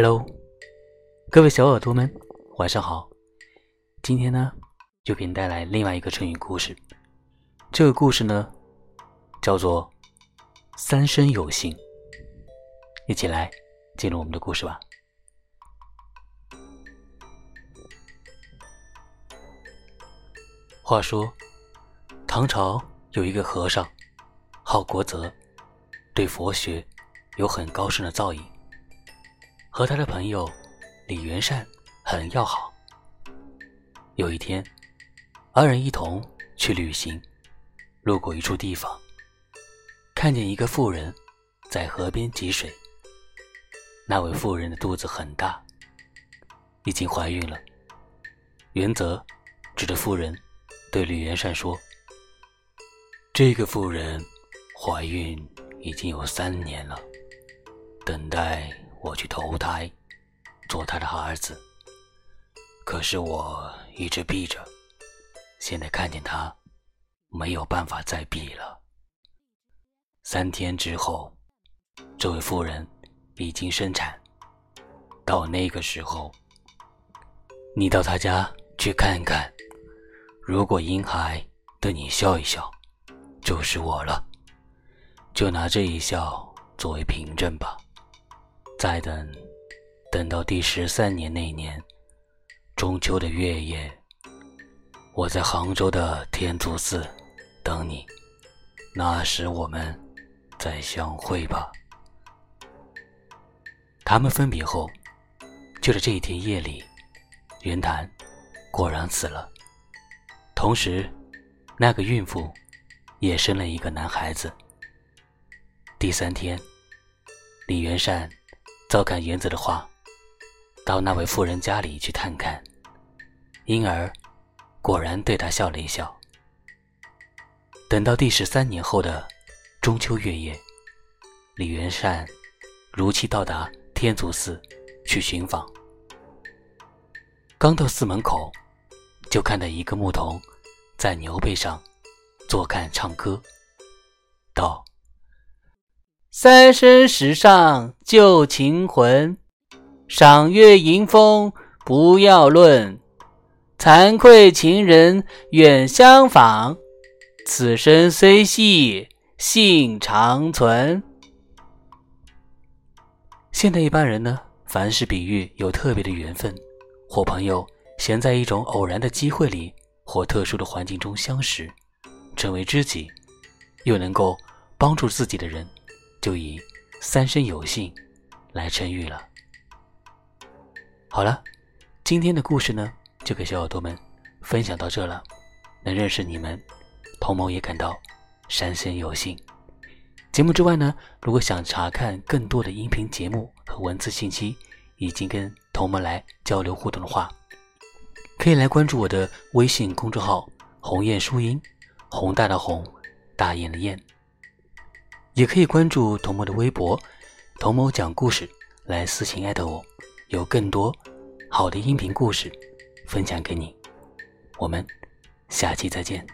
Hello，各位小耳朵们，晚上好。今天呢，就给你带来另外一个成语故事。这个故事呢，叫做“三生有幸”。一起来进入我们的故事吧。话说，唐朝有一个和尚，号国泽，对佛学有很高深的造诣。和他的朋友李元善很要好。有一天，二人一同去旅行，路过一处地方，看见一个妇人在河边汲水。那位妇人的肚子很大，已经怀孕了。元则指着妇人对李元善说：“这个妇人怀孕已经有三年了，等待。”我去投胎，做他的儿子。可是我一直避着，现在看见他，没有办法再避了。三天之后，这位妇人已经生产。到那个时候，你到他家去看看，如果婴孩对你笑一笑，就是我了。就拿这一笑作为凭证吧。再等，等到第十三年那年中秋的月夜，我在杭州的天竺寺等你，那时我们再相会吧。他们分别后，就在这一天夜里，袁谭果然死了，同时那个孕妇也生了一个男孩子。第三天，李元善。照看原子的话，到那位妇人家里去探看，婴儿果然对他笑了一笑。等到第十三年后的中秋月夜，李元善如期到达天竺寺去寻访。刚到寺门口，就看到一个牧童在牛背上坐看唱歌，道。三生石上旧情魂，赏月迎风不要论。惭愧情人远相访，此生虽系幸长存。现代一般人呢，凡是比喻有特别的缘分，或朋友闲在一种偶然的机会里，或特殊的环境中相识，成为知己，又能够帮助自己的人。就以“三生有幸”来称誉了。好了，今天的故事呢，就给小耳朵们分享到这了。能认识你们，童某也感到三生有幸。节目之外呢，如果想查看更多的音频节目和文字信息，以及跟童们来交流互动的话，可以来关注我的微信公众号“鸿雁书音”，宏大的宏，大雁的雁。也可以关注童某的微博“童某讲故事”，来私信艾特我，有更多好的音频故事分享给你。我们下期再见。